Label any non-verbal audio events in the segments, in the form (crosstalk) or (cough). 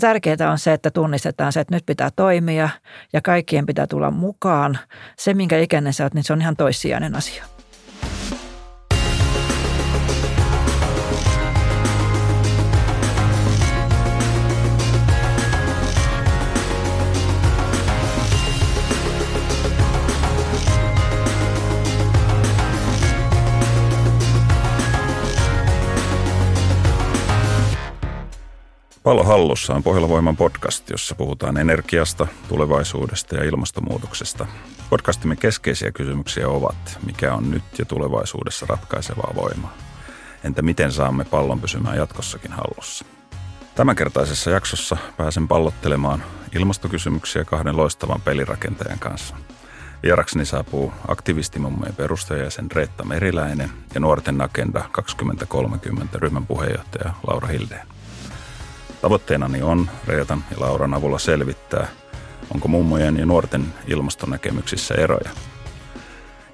Tärkeää on se, että tunnistetaan se, että nyt pitää toimia ja kaikkien pitää tulla mukaan. Se, minkä ikäinen sä oot, niin se on ihan toissijainen asia. Pallo hallussa on Pohjola-Voiman podcast, jossa puhutaan energiasta, tulevaisuudesta ja ilmastonmuutoksesta. Podcastimme keskeisiä kysymyksiä ovat, mikä on nyt ja tulevaisuudessa ratkaisevaa voimaa. Entä miten saamme pallon pysymään jatkossakin hallussa? Tämänkertaisessa jaksossa pääsen pallottelemaan ilmastokysymyksiä kahden loistavan pelirakentajan kanssa. Vierakseni saapuu aktivistimummojen perustajajäsen Reetta Meriläinen ja Nuorten Agenda 2030 ryhmän puheenjohtaja Laura Hildeen. Tavoitteenani on Reetan ja Lauran avulla selvittää, onko mummojen ja nuorten ilmastonäkemyksissä eroja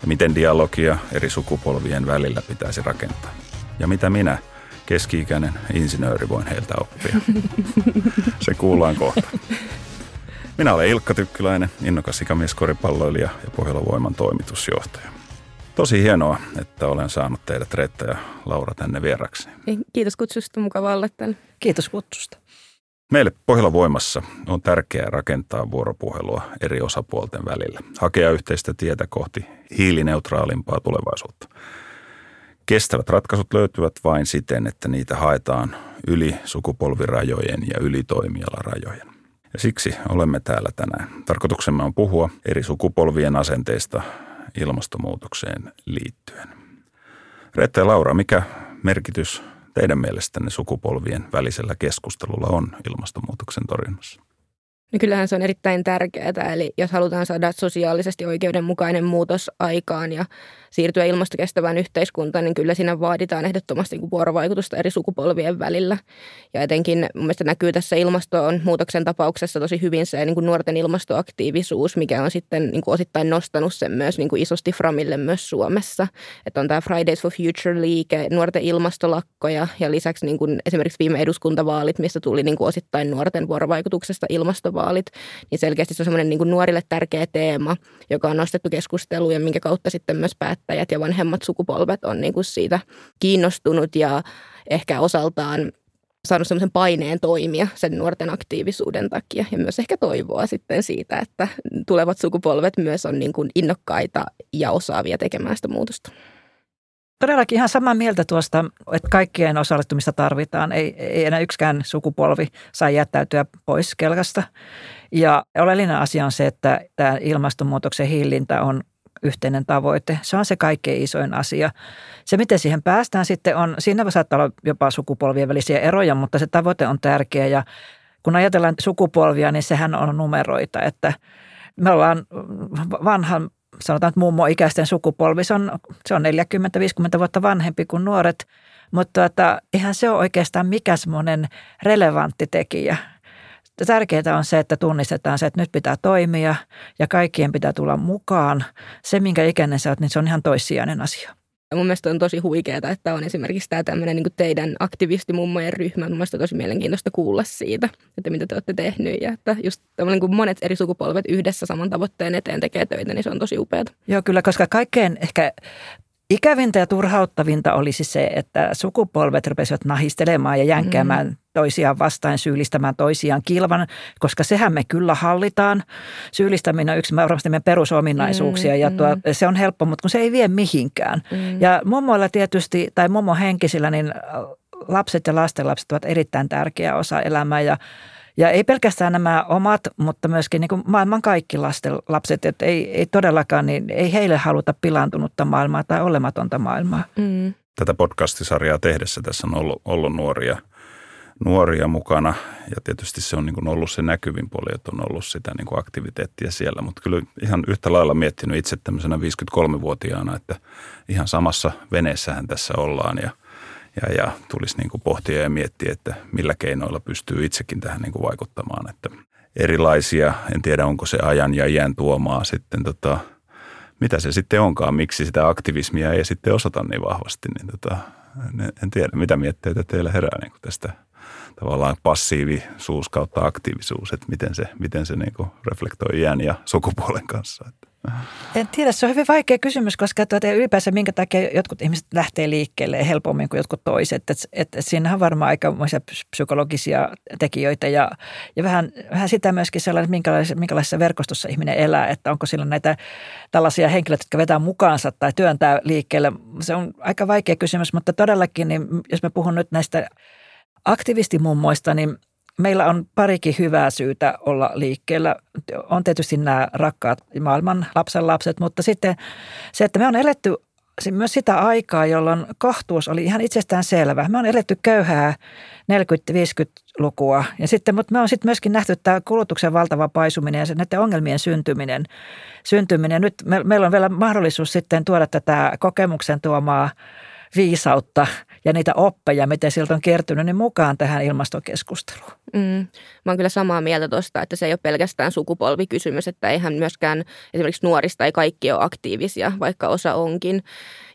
ja miten dialogia eri sukupolvien välillä pitäisi rakentaa. Ja mitä minä, keski-ikäinen insinööri, voin heiltä oppia. (laughs) Se kuullaan kohta. Minä olen Ilkka Tykkyläinen, innokas ikämieskoripalloilija ja Pohjolan voiman toimitusjohtaja. Tosi hienoa, että olen saanut teidät Reetta ja Laura tänne vieraksi. Kiitos kutsusta, mukava olla tänne. Kiitos kutsusta. Meille Pohjola Voimassa on tärkeää rakentaa vuoropuhelua eri osapuolten välillä, hakea yhteistä tietä kohti hiilineutraalimpaa tulevaisuutta. Kestävät ratkaisut löytyvät vain siten, että niitä haetaan yli sukupolvirajojen ja yli toimialarajojen. Ja siksi olemme täällä tänään. Tarkoituksemme on puhua eri sukupolvien asenteista ilmastonmuutokseen liittyen. Reetta ja Laura, mikä merkitys teidän mielestänne sukupolvien välisellä keskustelulla on ilmastonmuutoksen torjunnassa? No kyllähän se on erittäin tärkeää, eli jos halutaan saada sosiaalisesti oikeudenmukainen muutos aikaan ja siirtyä ilmastokestävään yhteiskuntaan, niin kyllä siinä vaaditaan ehdottomasti niin vuorovaikutusta eri sukupolvien välillä. Ja etenkin mun mielestä näkyy tässä ilmastonmuutoksen tapauksessa tosi hyvin se niin kuin nuorten ilmastoaktiivisuus, mikä on sitten niin kuin osittain nostanut sen myös niin kuin isosti Framille myös Suomessa. Että on tämä Fridays for Future-liike, nuorten ilmastolakkoja ja lisäksi niin kuin esimerkiksi viime eduskuntavaalit, mistä tuli niin kuin osittain nuorten vuorovaikutuksesta ilmastovaalit, niin selkeästi se on semmoinen niin nuorille tärkeä teema, joka on nostettu keskusteluun ja minkä kautta sitten myös päättää opettajat ja vanhemmat sukupolvet on niin kuin siitä kiinnostunut ja ehkä osaltaan saanut sellaisen paineen toimia sen nuorten aktiivisuuden takia ja myös ehkä toivoa sitten siitä, että tulevat sukupolvet myös on niin kuin innokkaita ja osaavia tekemään sitä muutosta. Todellakin ihan samaa mieltä tuosta, että kaikkien osallistumista tarvitaan. Ei, ei enää yksikään sukupolvi saa jättäytyä pois kelkasta. Ja oleellinen asia on se, että tämä ilmastonmuutoksen hillintä on yhteinen tavoite. Se on se kaikkein isoin asia. Se, miten siihen päästään sitten on, siinä saattaa olla jopa sukupolvien välisiä eroja, mutta se tavoite on tärkeä ja kun ajatellaan sukupolvia, niin sehän on numeroita, että me ollaan vanhan, sanotaan, että mummo-ikäisten sukupolvi, se on, se on 40-50 vuotta vanhempi kuin nuoret, mutta että, eihän se ole oikeastaan mikä semmoinen relevantti tekijä tärkeää on se, että tunnistetaan se, että nyt pitää toimia ja kaikkien pitää tulla mukaan. Se, minkä ikäinen sä oot, niin se on ihan toissijainen asia. Ja mun mielestä on tosi huikeaa, että on esimerkiksi tämä tämmöinen niin teidän aktivistimummojen ryhmä. Mun mielestä on tosi mielenkiintoista kuulla siitä, että mitä te olette tehnyt. Ja että just tämmöinen, kun monet eri sukupolvet yhdessä saman tavoitteen eteen tekee töitä, niin se on tosi upeaa. Joo, kyllä, koska kaikkein ehkä Ikävintä ja turhauttavinta olisi se, että sukupolvet rupesivat nahistelemaan ja jänkäämään mm. toisiaan vastaan, syyllistämään toisiaan kilvan, koska sehän me kyllä hallitaan. Syyllistäminen on yksi varmasti meidän perusominaisuuksia mm, ja tuo, mm. se on helppo, mutta kun se ei vie mihinkään. Mm. Ja mummoilla tietysti, tai mummo henkisillä, niin lapset ja lastenlapset ovat erittäin tärkeä osa elämää ja ja ei pelkästään nämä omat, mutta myöskin niin kuin maailman kaikki lasten lapset, että ei, ei todellakaan, niin ei heille haluta pilaantunutta maailmaa tai olematonta maailmaa. Mm. Tätä podcastisarjaa tehdessä tässä on ollut, ollut nuoria, nuoria mukana ja tietysti se on niin kuin ollut se näkyvin puoli, että on ollut sitä niin kuin aktiviteettia siellä, mutta kyllä ihan yhtä lailla miettinyt itse tämmöisenä 53-vuotiaana, että ihan samassa veneessähän tässä ollaan ja – ja, ja tulisi niin kuin pohtia ja miettiä, että millä keinoilla pystyy itsekin tähän niin kuin vaikuttamaan. Että erilaisia, en tiedä onko se ajan ja iän tuomaa sitten tota, mitä se sitten onkaan, miksi sitä aktivismia ei sitten osata niin vahvasti, niin tota, en tiedä, mitä mietteitä teillä herää niin kuin tästä tavallaan passiivisuus kautta aktiivisuus, että miten se, miten se niin kuin reflektoi iän ja sukupuolen kanssa. Että. En tiedä, se on hyvin vaikea kysymys, koska tuota, ylipäänsä minkä takia jotkut ihmiset lähtee liikkeelle helpommin kuin jotkut toiset. Et, et, et siinähän on varmaan aikamoisia psykologisia tekijöitä ja, ja vähän, vähän sitä myöskin sellainen, minkälaisessa, minkälaisessa verkostossa ihminen elää, että onko sillä näitä tällaisia henkilöitä, jotka vetää mukaansa tai työntää liikkeelle. Se on aika vaikea kysymys, mutta todellakin, niin jos mä puhun nyt näistä aktivistimummoista, niin meillä on parikin hyvää syytä olla liikkeellä. On tietysti nämä rakkaat maailman lapsen lapset, mutta sitten se, että me on eletty myös sitä aikaa, jolloin kohtuus oli ihan itsestään selvä. Me on eletty köyhää 40-50-lukua, ja sitten, mutta me on sitten myöskin nähty tämä kulutuksen valtava paisuminen ja näiden ongelmien syntyminen. syntyminen. Nyt me, meillä on vielä mahdollisuus sitten tuoda tätä kokemuksen tuomaa viisautta ja niitä oppeja, miten sieltä on kertynyt, niin mukaan tähän ilmastokeskusteluun. Mm. Mä oon kyllä samaa mieltä tuosta, että se ei ole pelkästään sukupolvikysymys, että eihän myöskään esimerkiksi nuorista ei kaikki ole aktiivisia, vaikka osa onkin.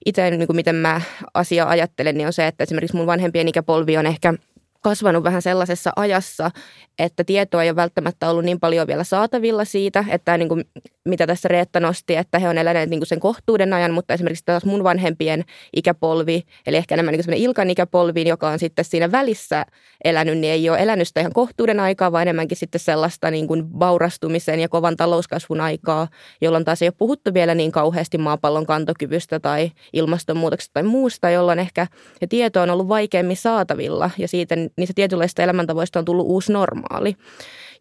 Itse niin kuin miten mä asia ajattelen, niin on se, että esimerkiksi mun vanhempien ikäpolvi on ehkä – kasvanut vähän sellaisessa ajassa, että tietoa ei ole välttämättä ollut niin paljon vielä saatavilla siitä, että niin kuin, mitä tässä Reetta nosti, että he on eläneet niin kuin sen kohtuuden ajan, mutta esimerkiksi taas mun vanhempien ikäpolvi, eli ehkä enemmän niin kuin Ilkan ikäpolvi, joka on sitten siinä välissä elänyt, niin ei ole elänyt sitä ihan kohtuuden aikaa, vaan enemmänkin sitten sellaista niin kuin vaurastumisen ja kovan talouskasvun aikaa, jolloin taas ei ole puhuttu vielä niin kauheasti maapallon kantokyvystä tai ilmastonmuutoksesta tai muusta, jolloin ehkä ja tieto on ollut vaikeammin saatavilla ja siitä niistä tietynlaista elämäntavoista on tullut uusi normaali.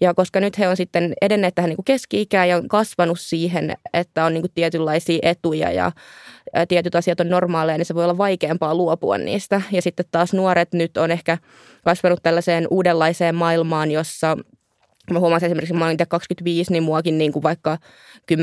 Ja koska nyt he on sitten edenneet tähän niin keski-ikään ja on kasvanut siihen, että on niin kuin tietynlaisia etuja ja tietyt asiat on normaaleja, niin se voi olla vaikeampaa luopua niistä. Ja sitten taas nuoret nyt on ehkä kasvanut tällaiseen uudenlaiseen maailmaan, jossa Mä huomasin esimerkiksi, kun mä olin 25, niin muakin niin kuin vaikka 10-5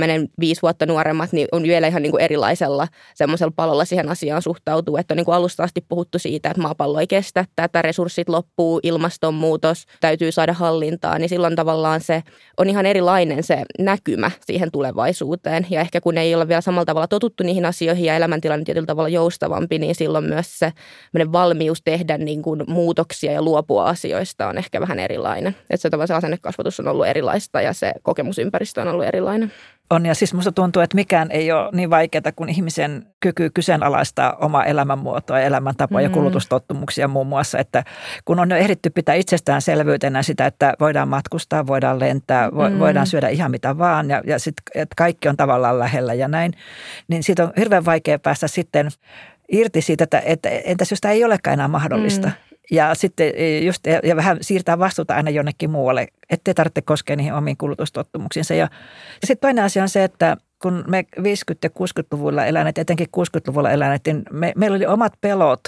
vuotta nuoremmat niin on vielä ihan niin kuin erilaisella semmoisella palolla siihen asiaan suhtautuu. Että on niin kuin alusta asti puhuttu siitä, että maapallo ei kestä tätä, resurssit loppuu, ilmastonmuutos täytyy saada hallintaan. Niin silloin tavallaan se on ihan erilainen se näkymä siihen tulevaisuuteen. Ja ehkä kun ei ole vielä samalla tavalla totuttu niihin asioihin ja elämäntilanne tietyllä tavalla joustavampi, niin silloin myös se valmius tehdä niin kuin muutoksia ja luopua asioista on ehkä vähän erilainen. Että se tavallaan se asennekasvatus on ollut erilaista ja se kokemusympäristö on ollut erilainen. On ja siis musta tuntuu, että mikään ei ole niin vaikeaa kuin ihmisen kyky kyseenalaistaa omaa elämänmuotoa, elämäntapoja ja mm. kulutustottumuksia muun muassa. Että kun on jo ehditty pitää itsestäänselvyytenä sitä, että voidaan matkustaa, voidaan lentää, vo, mm. voidaan syödä ihan mitä vaan ja, ja sit, että kaikki on tavallaan lähellä ja näin, niin siitä on hirveän vaikea päästä sitten irti siitä, että, että entäs jos tämä ei olekaan enää mahdollista. Mm. Ja sitten e, just, ja vähän siirtää vastuuta aina jonnekin muualle, ettei tarvitse koskea niihin omiin kulutustottumuksiinsa. Ja, ja sitten toinen asia on se, että kun me 50- ja 60-luvulla eläneet, etenkin 60-luvulla eläneet, niin me, meillä oli omat pelot,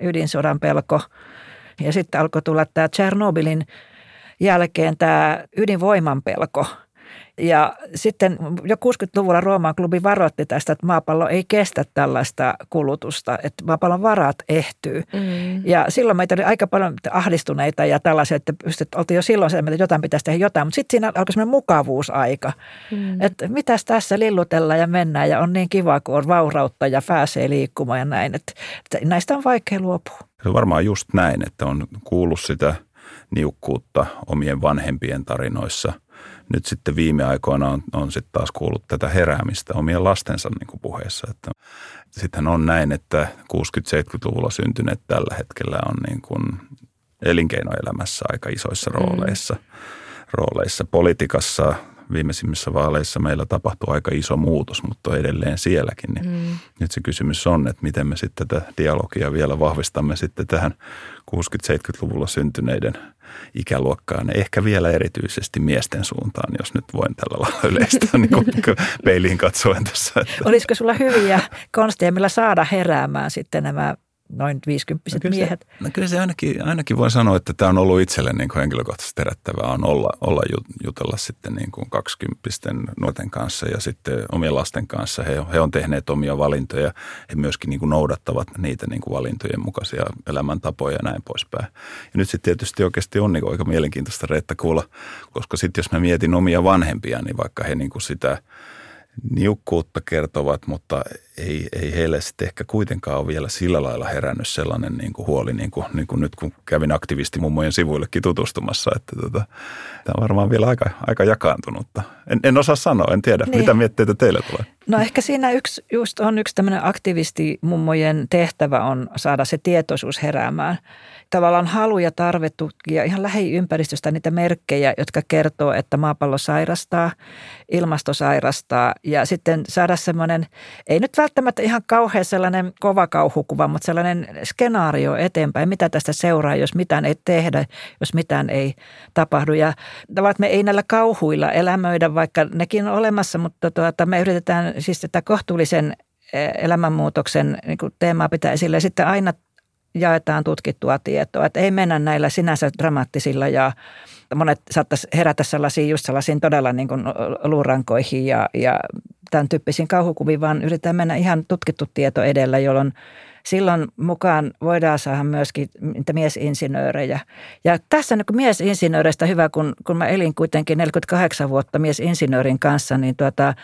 ydinsodan pelko. Ja sitten alkoi tulla tämä Tchernobylin jälkeen tämä ydinvoiman pelko – ja sitten jo 60-luvulla Rooman klubi varoitti tästä, että maapallo ei kestä tällaista kulutusta, että maapallon varat ehtyy. Mm. Ja silloin meitä oli aika paljon ahdistuneita ja tällaisia, että pystyt, oltiin jo silloin se, että jotain pitäisi tehdä jotain, mutta sitten siinä alkoi semmoinen mukavuusaika, mm. että mitäs tässä lillutellaan ja mennään ja on niin kiva, kun on vaurautta ja pääsee liikkumaan ja näin, että, että näistä on vaikea luopua. Se on varmaan just näin, että on kuullut sitä niukkuutta omien vanhempien tarinoissa – nyt sitten viime aikoina on, on sitten taas kuullut tätä heräämistä omien lastensa niin kuin puheessa. Että sittenhän on näin, että 60-70-luvulla syntyneet tällä hetkellä on niin kuin elinkeinoelämässä aika isoissa mm. rooleissa. Mm. rooleissa. Politiikassa viimeisimmissä vaaleissa meillä tapahtui aika iso muutos, mutta edelleen sielläkin. Niin mm. Nyt se kysymys on, että miten me sitten tätä dialogia vielä vahvistamme sitten tähän 60-70-luvulla syntyneiden ikäluokkaan, ehkä vielä erityisesti miesten suuntaan, jos nyt voin tällä lailla (laughs) yleistää niin peiliin katsoen tässä. Että. Olisiko sulla hyviä konsteja, millä saada heräämään sitten nämä noin 50 no miehet. Se, no kyllä se ainakin, ainakin voi sanoa, että tämä on ollut itselle niin kuin henkilökohtaisesti herättävää on olla, olla jutella sitten niin kuin 20 nuorten kanssa ja sitten omien lasten kanssa. He, he on tehneet omia valintoja. He myöskin niin kuin noudattavat niitä niin kuin valintojen mukaisia elämäntapoja ja näin poispäin. Ja nyt sitten tietysti oikeasti on niin kuin aika mielenkiintoista Reetta kuulla, koska sitten jos mä mietin omia vanhempia, niin vaikka he niin kuin sitä niukkuutta kertovat, mutta ei, ei heille sitten ehkä kuitenkaan ole vielä sillä lailla herännyt sellainen niin kuin huoli, niin kuin, niin kuin nyt kun kävin aktivisti mummojen sivuillekin tutustumassa, että tota, tämä on varmaan vielä aika, aika jakaantunutta. En, en osaa sanoa, en tiedä. Niin. Mitä mietteitä teille tulee? No ehkä siinä yksi, just on yksi tämmöinen aktivisti mummojen tehtävä on saada se tietoisuus heräämään tavallaan halu ja tarve tutkia ihan lähiympäristöstä niitä merkkejä, jotka kertoo, että maapallo sairastaa, ilmasto sairastaa ja sitten saada semmoinen, ei nyt välttämättä ihan kauhean sellainen kova kauhukuva, mutta sellainen skenaario eteenpäin, mitä tästä seuraa, jos mitään ei tehdä, jos mitään ei tapahdu. Ja tavallaan me ei näillä kauhuilla elämöidä, vaikka nekin on olemassa, mutta tuota, me yritetään siis tätä kohtuullisen e, elämänmuutoksen niin teemaa pitää esille sitten aina jaetaan tutkittua tietoa. Että ei mennä näillä sinänsä dramaattisilla ja monet saattaisi herätä sellaisiin just sellaisiin todella niin kuin luurankoihin ja, ja tämän tyyppisiin kauhukuviin, vaan yritetään mennä ihan tutkittu tieto edellä, jolloin silloin mukaan voidaan saada myöskin niitä miesinsinöörejä. Ja tässä niin miesinsinööreistä hyvä, kun, kun mä elin kuitenkin 48 vuotta miesinsinöörin kanssa, niin tuota,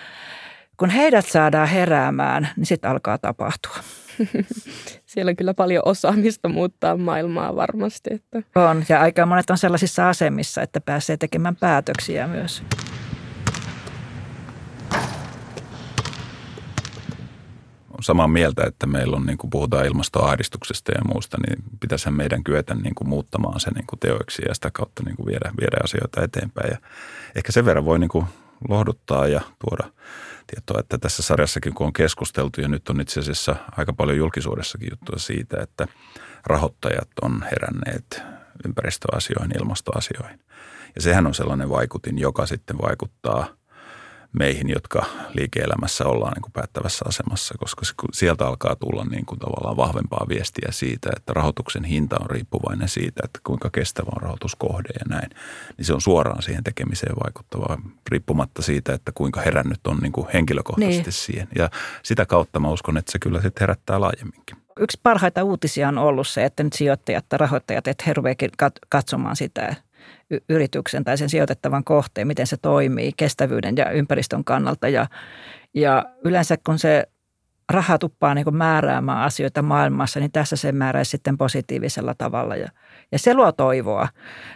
kun heidät saadaan heräämään, niin sitten alkaa tapahtua. (laughs) Siellä on kyllä paljon osaamista muuttaa maailmaa varmasti. Että. On, ja aika monet on sellaisissa asemissa, että pääsee tekemään päätöksiä myös. on samaa mieltä, että meillä on, niin kuin puhutaan ilmastoahdistuksesta ja muusta, niin pitäisi meidän kyetä niin kuin muuttamaan se niin kuin teoiksi ja sitä kautta niin kuin viedä, viedä asioita eteenpäin. Ja ehkä sen verran voi niin kuin lohduttaa ja tuoda tietoa, että tässä sarjassakin kun on keskusteltu ja nyt on itse asiassa aika paljon julkisuudessakin juttua siitä, että rahoittajat on heränneet ympäristöasioihin, ilmastoasioihin. Ja sehän on sellainen vaikutin, joka sitten vaikuttaa – meihin, jotka liike-elämässä ollaan niin kuin päättävässä asemassa, koska sieltä alkaa tulla niin kuin tavallaan vahvempaa viestiä siitä, että rahoituksen hinta on riippuvainen siitä, että kuinka kestävä on rahoituskohde ja näin. Niin se on suoraan siihen tekemiseen vaikuttavaa, riippumatta siitä, että kuinka herännyt on niin kuin henkilökohtaisesti niin. siihen. Ja sitä kautta mä uskon, että se kyllä sitten herättää laajemminkin. Yksi parhaita uutisia on ollut se, että nyt sijoittajat tai rahoittajat, että he katsomaan sitä, yrityksen tai sen sijoitettavan kohteen, miten se toimii kestävyyden ja ympäristön kannalta. Ja, ja yleensä kun se raha tuppaa niin määräämään asioita maailmassa, niin tässä se määräisi sitten positiivisella tavalla. Ja, ja se luo toivoa.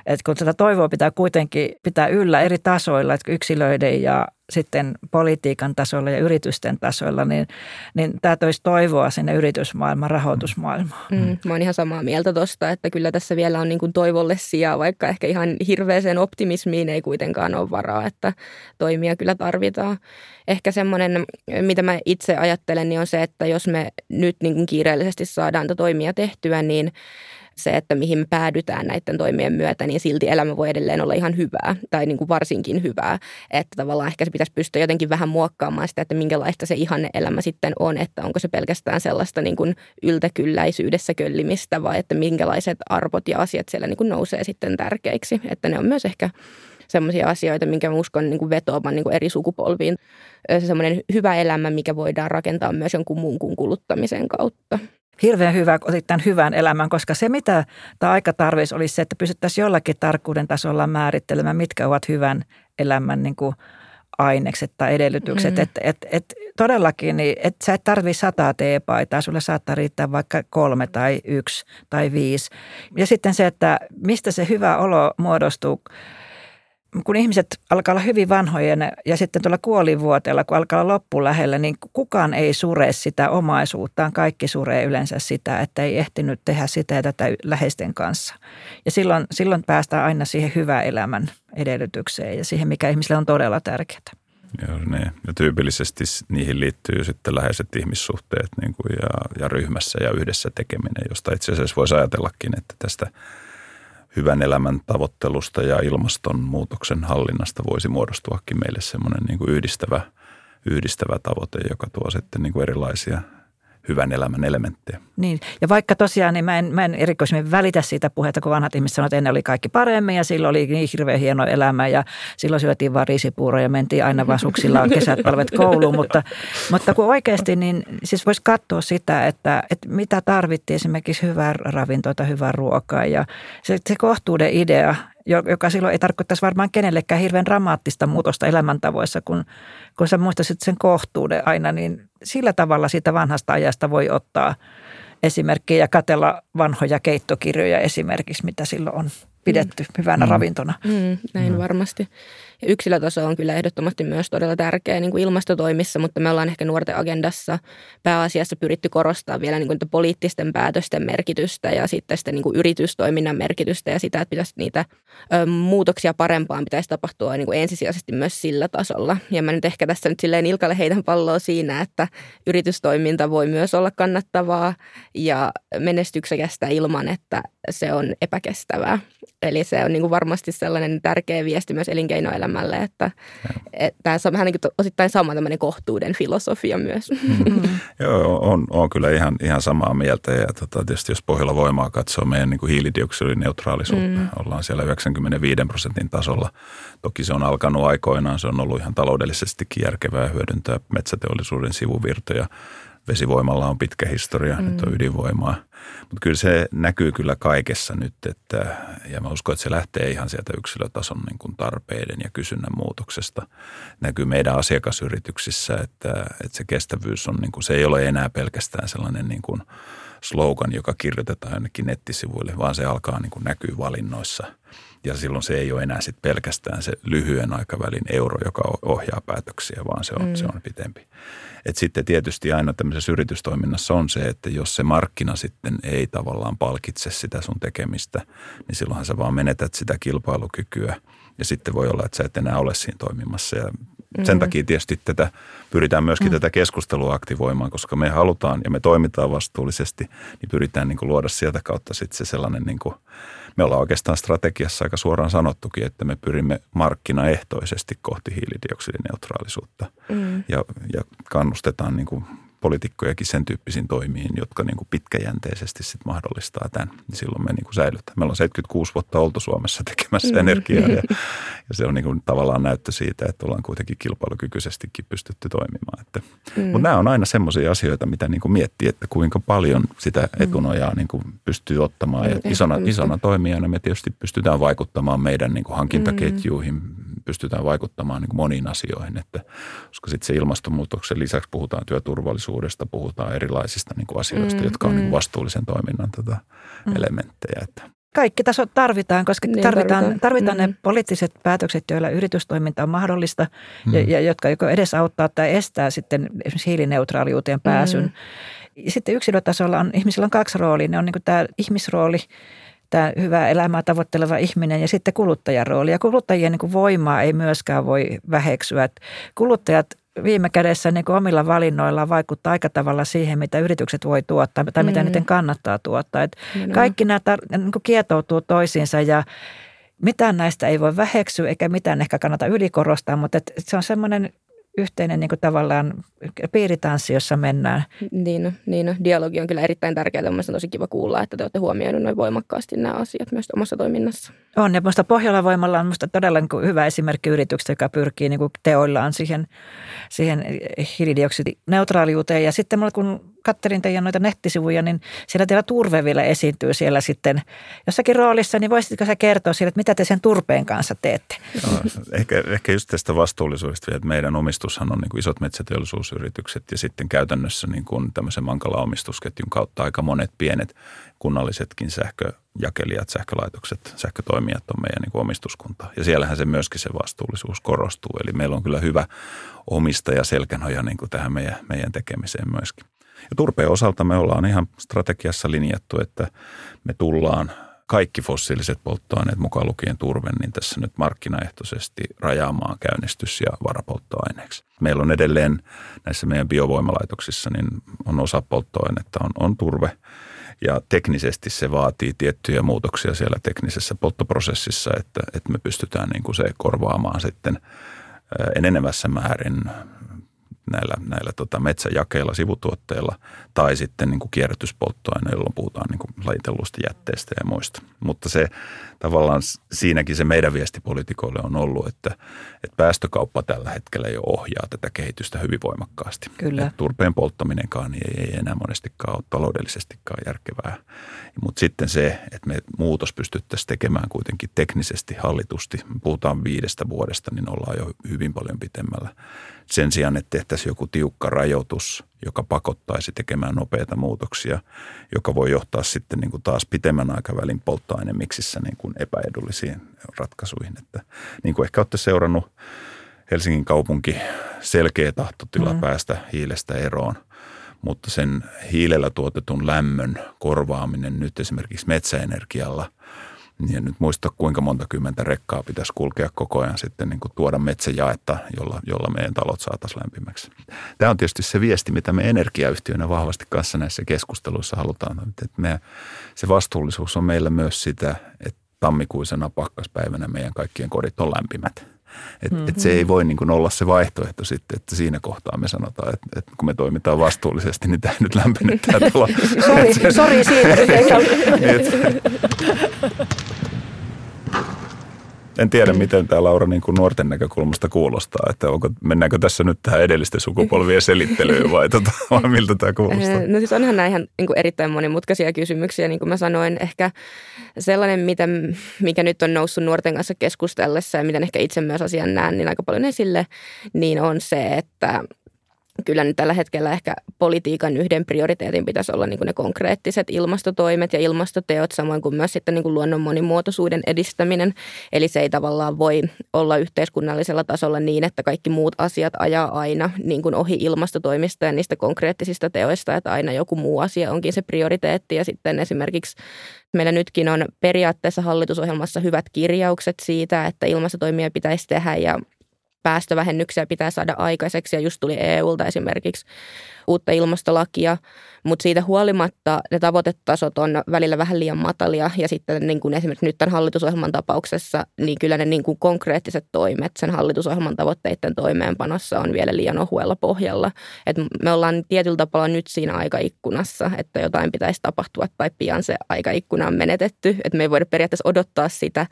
Et kun tätä toivoa pitää kuitenkin pitää yllä eri tasoilla, että yksilöiden ja sitten politiikan tasolla ja yritysten tasoilla, niin, niin tämä toisi toivoa sinne yritysmaailman, rahoitusmaailmaan. Mm, mä oon ihan samaa mieltä tuosta, että kyllä tässä vielä on niin kuin toivolle sijaa, vaikka ehkä ihan hirveäseen optimismiin ei kuitenkaan ole varaa, että toimia kyllä tarvitaan. Ehkä semmoinen, mitä mä itse ajattelen, niin on se, että jos me nyt niin kuin kiireellisesti saadaan toimia tehtyä, niin se, että mihin me päädytään näiden toimien myötä, niin silti elämä voi edelleen olla ihan hyvää tai niin kuin varsinkin hyvää. Että tavallaan ehkä se pitäisi pystyä jotenkin vähän muokkaamaan sitä, että minkälaista se ihanne elämä sitten on, että onko se pelkästään sellaista niin kuin yltäkylläisyydessä köllimistä vai että minkälaiset arvot ja asiat siellä niin kuin nousee sitten tärkeiksi. Että ne on myös ehkä sellaisia asioita, minkä mä uskon niin kuin vetoamaan niin kuin eri sukupolviin. Se semmoinen hyvä elämä, mikä voidaan rakentaa myös jonkun muun kuin kuluttamisen kautta hirveän hyvä, osittain hyvän elämän, koska se mitä tämä aika tarvitsisi olisi se, että pystyttäisiin jollakin tarkkuuden tasolla määrittelemään, mitkä ovat hyvän elämän niin kuin ainekset tai edellytykset. Mm. Että et, et todellakin, niin, että sä et tarvitse sataa teepaitaa, sulle saattaa riittää vaikka kolme tai yksi tai viisi. Ja sitten se, että mistä se hyvä olo muodostuu – kun ihmiset alkaa olla hyvin vanhoja ja sitten tuolla kuolivuoteella, kun alkaa olla loppu lähellä, niin kukaan ei sure sitä omaisuuttaan. Kaikki suree yleensä sitä, että ei ehtinyt tehdä sitä ja tätä läheisten kanssa. Ja silloin, silloin päästään aina siihen hyvää elämän edellytykseen ja siihen, mikä ihmisille on todella tärkeää. Joo, niin. Ja tyypillisesti niihin liittyy sitten läheiset ihmissuhteet niin kuin ja, ja ryhmässä ja yhdessä tekeminen, josta itse asiassa voisi ajatellakin, että tästä – hyvän elämän tavoittelusta ja ilmastonmuutoksen hallinnasta voisi muodostuakin meille semmoinen niin kuin yhdistävä, yhdistävä tavoite, joka tuo sitten niin kuin erilaisia hyvän elämän elementtejä. Niin, ja vaikka tosiaan, niin mä en, mä en erikoisemmin välitä siitä puhetta, kun vanhat ihmiset sanoivat, että ennen oli kaikki paremmin ja silloin oli niin hirveän hieno elämä ja silloin syötiin vaan riisipuuroja ja mentiin aina vaan suksilla kesät palvet kouluun, mutta, mutta kun oikeasti, niin siis voisi katsoa sitä, että, että mitä tarvittiin esimerkiksi hyvää ravintoa, hyvää ruokaa ja se, se kohtuuden idea, joka silloin ei tarkoittaisi varmaan kenellekään hirveän dramaattista muutosta elämäntavoissa, kun, kun sä muistaisit sen kohtuuden aina, niin sillä tavalla siitä vanhasta ajasta voi ottaa esimerkkejä ja katella vanhoja keittokirjoja esimerkiksi, mitä silloin on pidetty mm. hyvänä mm. ravintona. Mm, näin mm. varmasti. Yksilötaso on kyllä ehdottomasti myös todella tärkeä niin kuin ilmastotoimissa, mutta me ollaan ehkä nuorten agendassa pääasiassa pyritty korostamaan vielä niin kuin poliittisten päätösten merkitystä ja sitten sitä niin kuin yritystoiminnan merkitystä ja sitä, että pitäisi niitä ö, muutoksia parempaan pitäisi tapahtua niin kuin ensisijaisesti myös sillä tasolla. Ja mä nyt ehkä tässä nyt silleen Ilkalle heitän palloa siinä, että yritystoiminta voi myös olla kannattavaa ja menestyksekästä ilman, että se on epäkestävää. Eli se on niin kuin varmasti sellainen tärkeä viesti myös elinkeinoelämälle, että, että tässä on vähän niin kuin osittain sama tämmöinen kohtuuden filosofia myös. Mm. Joo, on, on kyllä ihan, ihan samaa mieltä ja tota, tietysti jos Pohjola voimaa katsoo meidän niin kuin hiilidioksidineutraalisuutta, mm. ollaan siellä 95 prosentin tasolla. Toki se on alkanut aikoinaan, se on ollut ihan taloudellisestikin järkevää hyödyntää metsäteollisuuden sivuvirtoja vesivoimalla on pitkä historia, mm. nyt on ydinvoimaa. Mutta kyllä se näkyy kyllä kaikessa nyt, että, ja mä uskon, että se lähtee ihan sieltä yksilötason niin kuin tarpeiden ja kysynnän muutoksesta. Näkyy meidän asiakasyrityksissä, että, että se kestävyys on, niin kuin, se ei ole enää pelkästään sellainen niin kuin slogan, joka kirjoitetaan jonnekin nettisivuille, vaan se alkaa niin kuin näkyä valinnoissa – ja silloin se ei ole enää sit pelkästään se lyhyen aikavälin euro, joka ohjaa päätöksiä, vaan se on, mm. se on pitempi. Et sitten tietysti aina tämmöisessä yritystoiminnassa on se, että jos se markkina sitten ei tavallaan palkitse sitä sun tekemistä, niin silloinhan sä vaan menetät sitä kilpailukykyä. Ja sitten voi olla, että sä et enää ole siinä toimimassa. Ja mm. sen takia tietysti tätä, pyritään myöskin mm. tätä keskustelua aktivoimaan, koska me halutaan ja me toimitaan vastuullisesti, niin pyritään niin kuin luoda sieltä kautta sitten se sellainen niin kuin – me ollaan oikeastaan strategiassa aika suoraan sanottukin, että me pyrimme markkinaehtoisesti kohti hiilidioksidineutraalisuutta mm. ja, ja kannustetaan niin kuin poliitikkojakin sen tyyppisiin toimiin, jotka niin kuin pitkäjänteisesti sit mahdollistaa tämän. Niin silloin me niin kuin säilytään. Meillä on 76 vuotta oltu Suomessa tekemässä mm. energiaa ja, ja se on niin kuin tavallaan näyttö siitä, että ollaan kuitenkin kilpailukykyisestikin pystytty toimimaan. Että, mm. Mutta nämä on aina semmoisia asioita, mitä niin kuin miettii, että kuinka paljon sitä mm. etunojaa niin kuin pystyy ottamaan. Ja isona, isona toimijana me tietysti pystytään vaikuttamaan meidän niin kuin hankintaketjuihin, pystytään vaikuttamaan niin kuin moniin asioihin. Että, koska sitten se ilmastonmuutoksen lisäksi puhutaan työturvallisuudesta, puhutaan erilaisista niin kuin asioista, mm, jotka on mm. niin kuin vastuullisen toiminnan tota mm. elementtejä. Että. Kaikki tasot tarvitaan, koska niin tarvitaan, tarvitaan, tarvitaan mm. ne poliittiset päätökset, joilla yritystoiminta on mahdollista mm. ja, ja jotka joko edesauttaa tai estää sitten esimerkiksi hiilineutraaliuteen pääsyn. Mm. Sitten yksilötasolla on, ihmisillä on kaksi roolia. Ne on niin tämä ihmisrooli – tämä hyvää elämää tavoitteleva ihminen ja sitten kuluttajan rooli. Ja kuluttajien niin kuin voimaa ei myöskään voi väheksyä. Että kuluttajat viime kädessä niin kuin omilla valinnoillaan vaikuttaa aika tavalla siihen, mitä yritykset voi tuottaa tai mitä mm. niiden kannattaa tuottaa. Että kaikki nämä tar- niin kuin kietoutuu toisiinsa ja mitään näistä ei voi väheksyä eikä mitään ehkä kannata ylikorostaa, mutta että se on semmoinen yhteinen niin kuin tavallaan piiritanssi, jossa mennään. Niin, niin dialogi on kyllä erittäin tärkeää. On tosi kiva kuulla, että te olette huomioineet noin voimakkaasti nämä asiat myös omassa toiminnassa. On, ja minusta Pohjola Voimalla on minusta todella niin kuin hyvä esimerkki yrityksestä, joka pyrkii niin kuin teoillaan siihen, siihen hiilidioksidineutraaliuteen. Ja sitten mulla, kun kattelin teidän noita nettisivuja, niin siellä teillä turve vielä esiintyy siellä sitten jossakin roolissa, niin voisitko sä kertoa siellä, että mitä te sen turpeen kanssa teette? No, ehkä, ehkä just tästä vastuullisuudesta vielä, että meidän omistushan on niin kuin isot metsäteollisuusyritykset ja sitten käytännössä niin kuin tämmöisen mankala omistusketjun kautta aika monet pienet kunnallisetkin sähköjakelijat, sähkölaitokset, sähkötoimijat on meidän niin kuin omistuskunta. Ja siellähän se myöskin se vastuullisuus korostuu. Eli meillä on kyllä hyvä omistaja selkänoja niin kuin tähän meidän, meidän tekemiseen myöskin. Ja turpeen osalta me ollaan ihan strategiassa linjattu, että me tullaan kaikki fossiiliset polttoaineet, mukaan lukien turve, niin tässä nyt markkinaehtoisesti rajaamaan käynnistys- ja varapolttoaineeksi. Meillä on edelleen näissä meidän biovoimalaitoksissa, niin on osa polttoainetta, on, on turve. Ja teknisesti se vaatii tiettyjä muutoksia siellä teknisessä polttoprosessissa, että, että me pystytään niin kuin se korvaamaan sitten enenevässä määrin näillä, näillä tota metsäjakeilla, sivutuotteilla tai sitten niin kuin kierrätyspolttoaineilla, jolloin puhutaan niin kuin lajitellusta jätteestä ja muista. Mutta se tavallaan siinäkin se meidän viestipolitiikoille on ollut, että, että päästökauppa tällä hetkellä jo ohjaa tätä kehitystä hyvin voimakkaasti. Kyllä. Et turpeen polttaminenkaan niin ei, ei enää monestikaan ole taloudellisestikaan järkevää. Mutta sitten se, että me muutos pystyttäisiin tekemään kuitenkin teknisesti, hallitusti, puhutaan viidestä vuodesta, niin ollaan jo hyvin paljon pitemmällä sen sijaan, että tehtäisiin joku tiukka rajoitus, joka pakottaisi tekemään nopeita muutoksia, joka voi johtaa sitten niin kuin taas pitemmän aikavälin polttoainemiksissä niin kuin epäedullisiin ratkaisuihin. Että, niin kuin ehkä olette seurannut Helsingin kaupunki selkeä tahtotila mm. päästä hiilestä eroon, mutta sen hiilellä tuotetun lämmön korvaaminen nyt esimerkiksi metsäenergialla – niin en nyt muista kuinka monta kymmentä rekkaa pitäisi kulkea koko ajan sitten niin kuin tuoda metsäjaetta, jolla, jolla meidän talot saataisiin lämpimäksi. Tämä on tietysti se viesti, mitä me energiayhtiönä vahvasti kanssa näissä keskusteluissa halutaan. Että me, se vastuullisuus on meillä myös sitä, että tammikuisena pakkaspäivänä meidän kaikkien kodit on lämpimät. Et, mm-hmm. et se ei voi niin kuin olla se vaihtoehto sitten, että siinä kohtaa me sanotaan, että, että kun me toimitaan vastuullisesti, niin tämä nyt lämpenee tämä talo. Sori, (laughs) sori siitä. (laughs) En tiedä, miten tämä Laura niin kuin nuorten näkökulmasta kuulostaa, että onko, mennäänkö tässä nyt tähän edellisten sukupolvien selittelyyn vai, tota, vai miltä tämä kuulostaa? No siis onhan nämä ihan niin kuin erittäin monimutkaisia kysymyksiä, niin kuin mä sanoin, ehkä sellainen, mitä, mikä nyt on noussut nuorten kanssa keskustellessa ja miten ehkä itse myös asian näen, niin aika paljon esille, niin on se, että kyllä nyt tällä hetkellä ehkä politiikan yhden prioriteetin pitäisi olla niin kuin ne konkreettiset ilmastotoimet ja ilmastoteot, samoin kuin myös sitten niin kuin luonnon monimuotoisuuden edistäminen. Eli se ei tavallaan voi olla yhteiskunnallisella tasolla niin, että kaikki muut asiat ajaa aina niin kuin ohi ilmastotoimista ja niistä konkreettisista teoista, että aina joku muu asia onkin se prioriteetti. Ja sitten esimerkiksi meillä nytkin on periaatteessa hallitusohjelmassa hyvät kirjaukset siitä, että ilmastotoimia pitäisi tehdä ja päästövähennyksiä pitää saada aikaiseksi. Ja just tuli EUlta esimerkiksi uutta ilmastolakia, mutta siitä huolimatta ne tavoitetasot on välillä vähän liian matalia ja sitten niin kuin esimerkiksi nyt tämän hallitusohjelman tapauksessa, niin kyllä ne niin kuin konkreettiset toimet sen hallitusohjelman tavoitteiden toimeenpanossa on vielä liian ohuella pohjalla. Et me ollaan tietyllä tapaa nyt siinä aikaikkunassa, että jotain pitäisi tapahtua tai pian se aikaikkuna on menetetty. Et me ei voida periaatteessa odottaa sitä,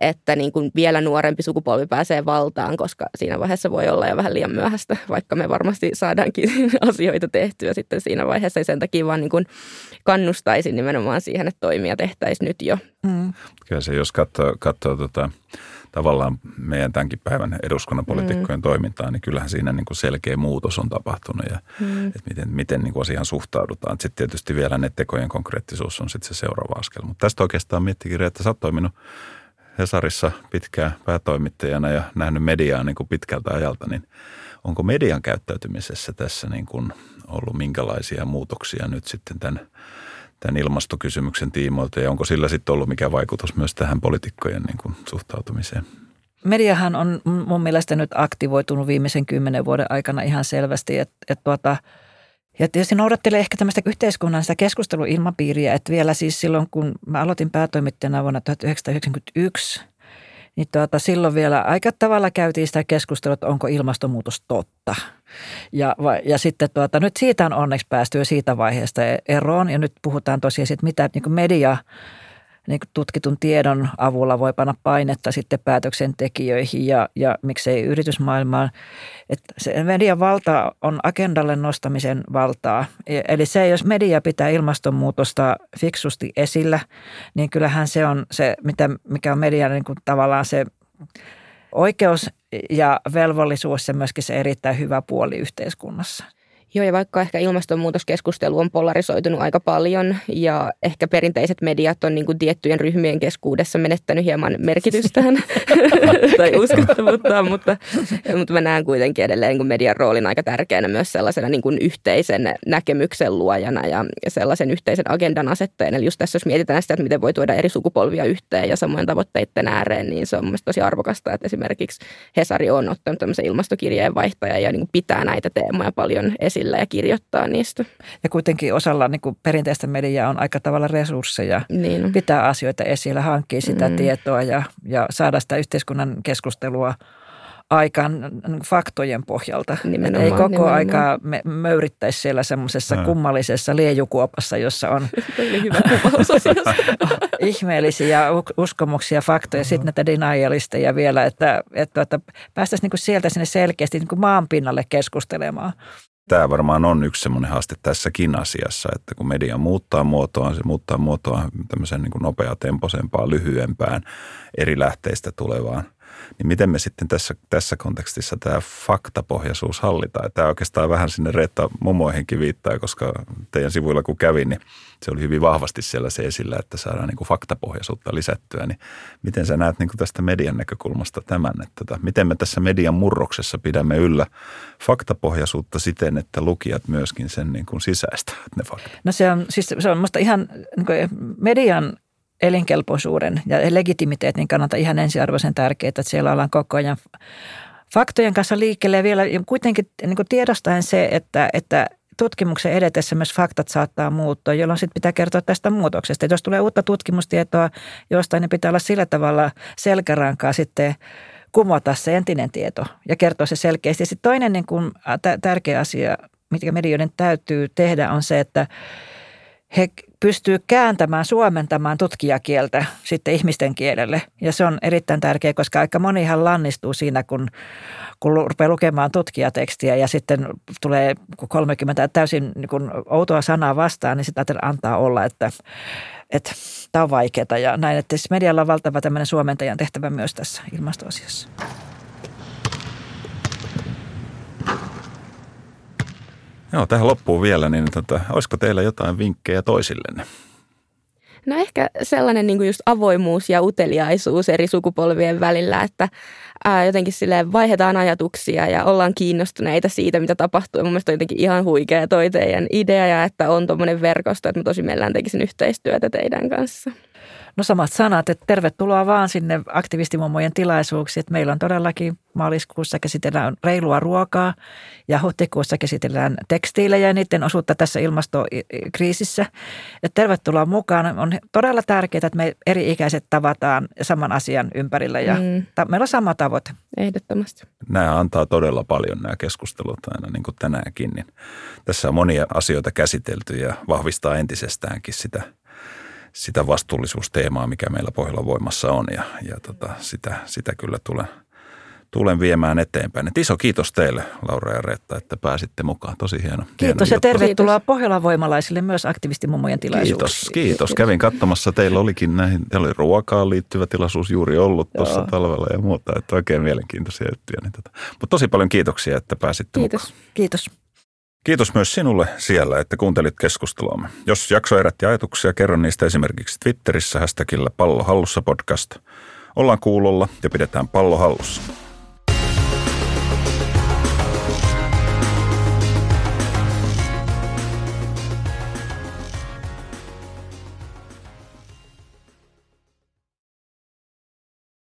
että niin kuin vielä nuorempi sukupolvi pääsee valtaan, koska siinä vaiheessa voi olla jo vähän liian myöhäistä, vaikka me varmasti saadaankin (laughs) asioita tehtyä sitten siinä vaiheessa sen takia vaan niin kuin kannustaisin nimenomaan siihen, että toimia tehtäisiin nyt jo. Mm. Kyllä se, jos katsoo, katsoo tota, tavallaan meidän tämänkin päivän eduskunnan poliitikkojen mm. toimintaa, niin kyllähän siinä niin kuin selkeä muutos on tapahtunut ja mm. että miten, miten niin kuin asiaan suhtaudutaan. Sitten tietysti vielä ne tekojen konkreettisuus on sitten se seuraava askel. Mutta tästä oikeastaan miettikin, että sä oot toiminut Hesarissa pitkään päätoimittajana ja nähnyt mediaa niin kuin pitkältä ajalta, niin onko median käyttäytymisessä tässä niin kuin ollut minkälaisia muutoksia nyt sitten tämän, tämän ilmastokysymyksen tiimoilta ja onko sillä sitten ollut mikä vaikutus myös tähän poliitikkojen niin kuin suhtautumiseen? Mediahan on mun mielestä nyt aktivoitunut viimeisen kymmenen vuoden aikana ihan selvästi, että, että tuota, ja tietysti noudattelee ehkä tämmöistä yhteiskunnan sitä keskusteluilmapiiriä, että vielä siis silloin, kun mä aloitin päätoimittajana vuonna 1991 – niin tuota, silloin vielä aika tavalla käytiin sitä keskustelua, että onko ilmastonmuutos totta. Ja, ja sitten tuota, nyt siitä on onneksi päästy jo siitä vaiheesta eroon ja nyt puhutaan tosiaan siitä, mitä niin media – niin tutkitun tiedon avulla voi panna painetta sitten päätöksentekijöihin ja, ja miksei yritysmaailmaan. Että se median valta on agendalle nostamisen valtaa. E, eli se, jos media pitää ilmastonmuutosta fiksusti esillä, niin kyllähän se on se, mitä, mikä on median niin kuin tavallaan se oikeus ja velvollisuus ja myöskin se erittäin hyvä puoli yhteiskunnassa. Joo, ja vaikka ehkä ilmastonmuutoskeskustelu on polarisoitunut aika paljon ja ehkä perinteiset mediat on niin kuin tiettyjen ryhmien keskuudessa menettänyt hieman merkitystään (laughs) tai (laughs) uskottavuutta, (laughs) mutta, mutta mä näen kuitenkin edelleen niin kuin median roolin aika tärkeänä myös sellaisena niin kuin yhteisen näkemyksen luojana ja sellaisen yhteisen agendan asettajana. Eli just tässä, jos mietitään sitä, että miten voi tuoda eri sukupolvia yhteen ja samoin tavoitteiden ääreen, niin se on mielestäni tosi arvokasta, että esimerkiksi Hesari on ottanut tämmöisen ilmastokirjeen vaihtajan ja niin kuin pitää näitä teemoja paljon esillä esillä ja kirjoittaa niistä. Ja kuitenkin osalla niin kuin perinteistä mediaa on aika tavalla resursseja niin. pitää asioita esillä, hankkii sitä mm. tietoa ja, ja saada sitä yhteiskunnan keskustelua aikaan niin faktojen pohjalta. Nimenomaan, Ei koko nimenomaan. aikaa me möyrittäisi siellä semmoisessa kummallisessa liejukuopassa, jossa on (laughs) (laughs) ihmeellisiä uskomuksia, faktoja, sitten näitä denialisteja vielä, että, että, että päästäisiin niin sieltä sinne selkeästi niin maan pinnalle keskustelemaan. Tämä varmaan on yksi semmoinen haaste tässäkin asiassa, että kun media muuttaa muotoa, se muuttaa muotoa tämmöisen niin nopeatempoisempaan, lyhyempään, eri lähteistä tulevaan niin miten me sitten tässä, tässä kontekstissa tämä faktapohjaisuus hallitaan? Tämä oikeastaan vähän sinne Reetta mummoihinkin viittaa, koska teidän sivuilla kun kävin, niin se oli hyvin vahvasti siellä se esillä, että saadaan niin kuin faktapohjaisuutta lisättyä. Niin miten sä näet niin kuin tästä median näkökulmasta tämän, että tota, miten me tässä median murroksessa pidämme yllä faktapohjaisuutta siten, että lukijat myöskin sen niin kuin sisäistävät ne faktat? No se on, siis se on musta ihan niin kuin median elinkelpoisuuden ja legitimiteetin kannalta ihan ensiarvoisen tärkeää, että siellä ollaan koko ajan faktojen kanssa liikkeelle ja vielä kuitenkin niin kuin tiedostaen se, että, että tutkimuksen edetessä myös faktat saattaa muuttua, jolloin sitten pitää kertoa tästä muutoksesta. Et jos tulee uutta tutkimustietoa jostain, niin pitää olla sillä tavalla selkärankaa sitten kumota se entinen tieto ja kertoa se selkeästi. Sitten toinen niin kuin tärkeä asia, mikä medioiden täytyy tehdä, on se, että he pystyy kääntämään, suomentamaan tutkijakieltä sitten ihmisten kielelle. Ja se on erittäin tärkeää, koska aika monihan lannistuu siinä, kun, kun rupeaa lukemaan tutkijatekstiä ja sitten tulee 30 täysin niin kun outoa sanaa vastaan, niin sitä antaa olla, että, että tämä on vaikeaa ja näin. Että siis medialla on valtava tämmöinen suomentajan tehtävä myös tässä ilmastoasiassa. Joo, tähän loppuu vielä, niin tota, olisiko teillä jotain vinkkejä toisillenne? No ehkä sellainen niin kuin just avoimuus ja uteliaisuus eri sukupolvien välillä, että ää, jotenkin sille vaihdetaan ajatuksia ja ollaan kiinnostuneita siitä, mitä tapahtuu. Ja mun mielestä on jotenkin ihan huikea toi teidän idea ja että on tuommoinen verkosto, että mä tosi mielellään tekisin yhteistyötä teidän kanssa. No samat sanat, että tervetuloa vaan sinne aktivistimummojen tilaisuuksiin. Että meillä on todellakin maaliskuussa käsitellään reilua ruokaa ja huhtikuussa käsitellään tekstiilejä ja niiden osuutta tässä ilmastokriisissä. Ja tervetuloa mukaan. On todella tärkeää, että me eri-ikäiset tavataan saman asian ympärillä ja mm. meillä on sama tavoite. Ehdottomasti. Nämä antaa todella paljon nämä keskustelut aina niin kuin tänäänkin. Niin tässä on monia asioita käsitelty ja vahvistaa entisestäänkin sitä – sitä vastuullisuusteemaa, mikä meillä Pohjolan voimassa on ja, ja tota, sitä, sitä kyllä tulen, tulen viemään eteenpäin. Et iso kiitos teille, Laura ja Reetta, että pääsitte mukaan. Tosi hieno. Kiitos hieno ja tervetuloa kiitos. Pohjolan voimalaisille myös aktivistimummojen tilaisuuksiin. Kiitos, kiitos. Kävin katsomassa. Teillä olikin näihin, teillä oli ruokaan liittyvä tilaisuus juuri ollut tuossa talvella ja muuta. Että oikein mielenkiintoisia juttuja. Niin tota. Mutta tosi paljon kiitoksia, että pääsitte kiitos. mukaan. Kiitos. Kiitos myös sinulle siellä, että kuuntelit keskusteluamme. Jos jakso herätti ajatuksia, kerron niistä esimerkiksi Twitterissä hashtagillä pallohallussa podcast. Ollaan kuulolla ja pidetään pallo hallussa.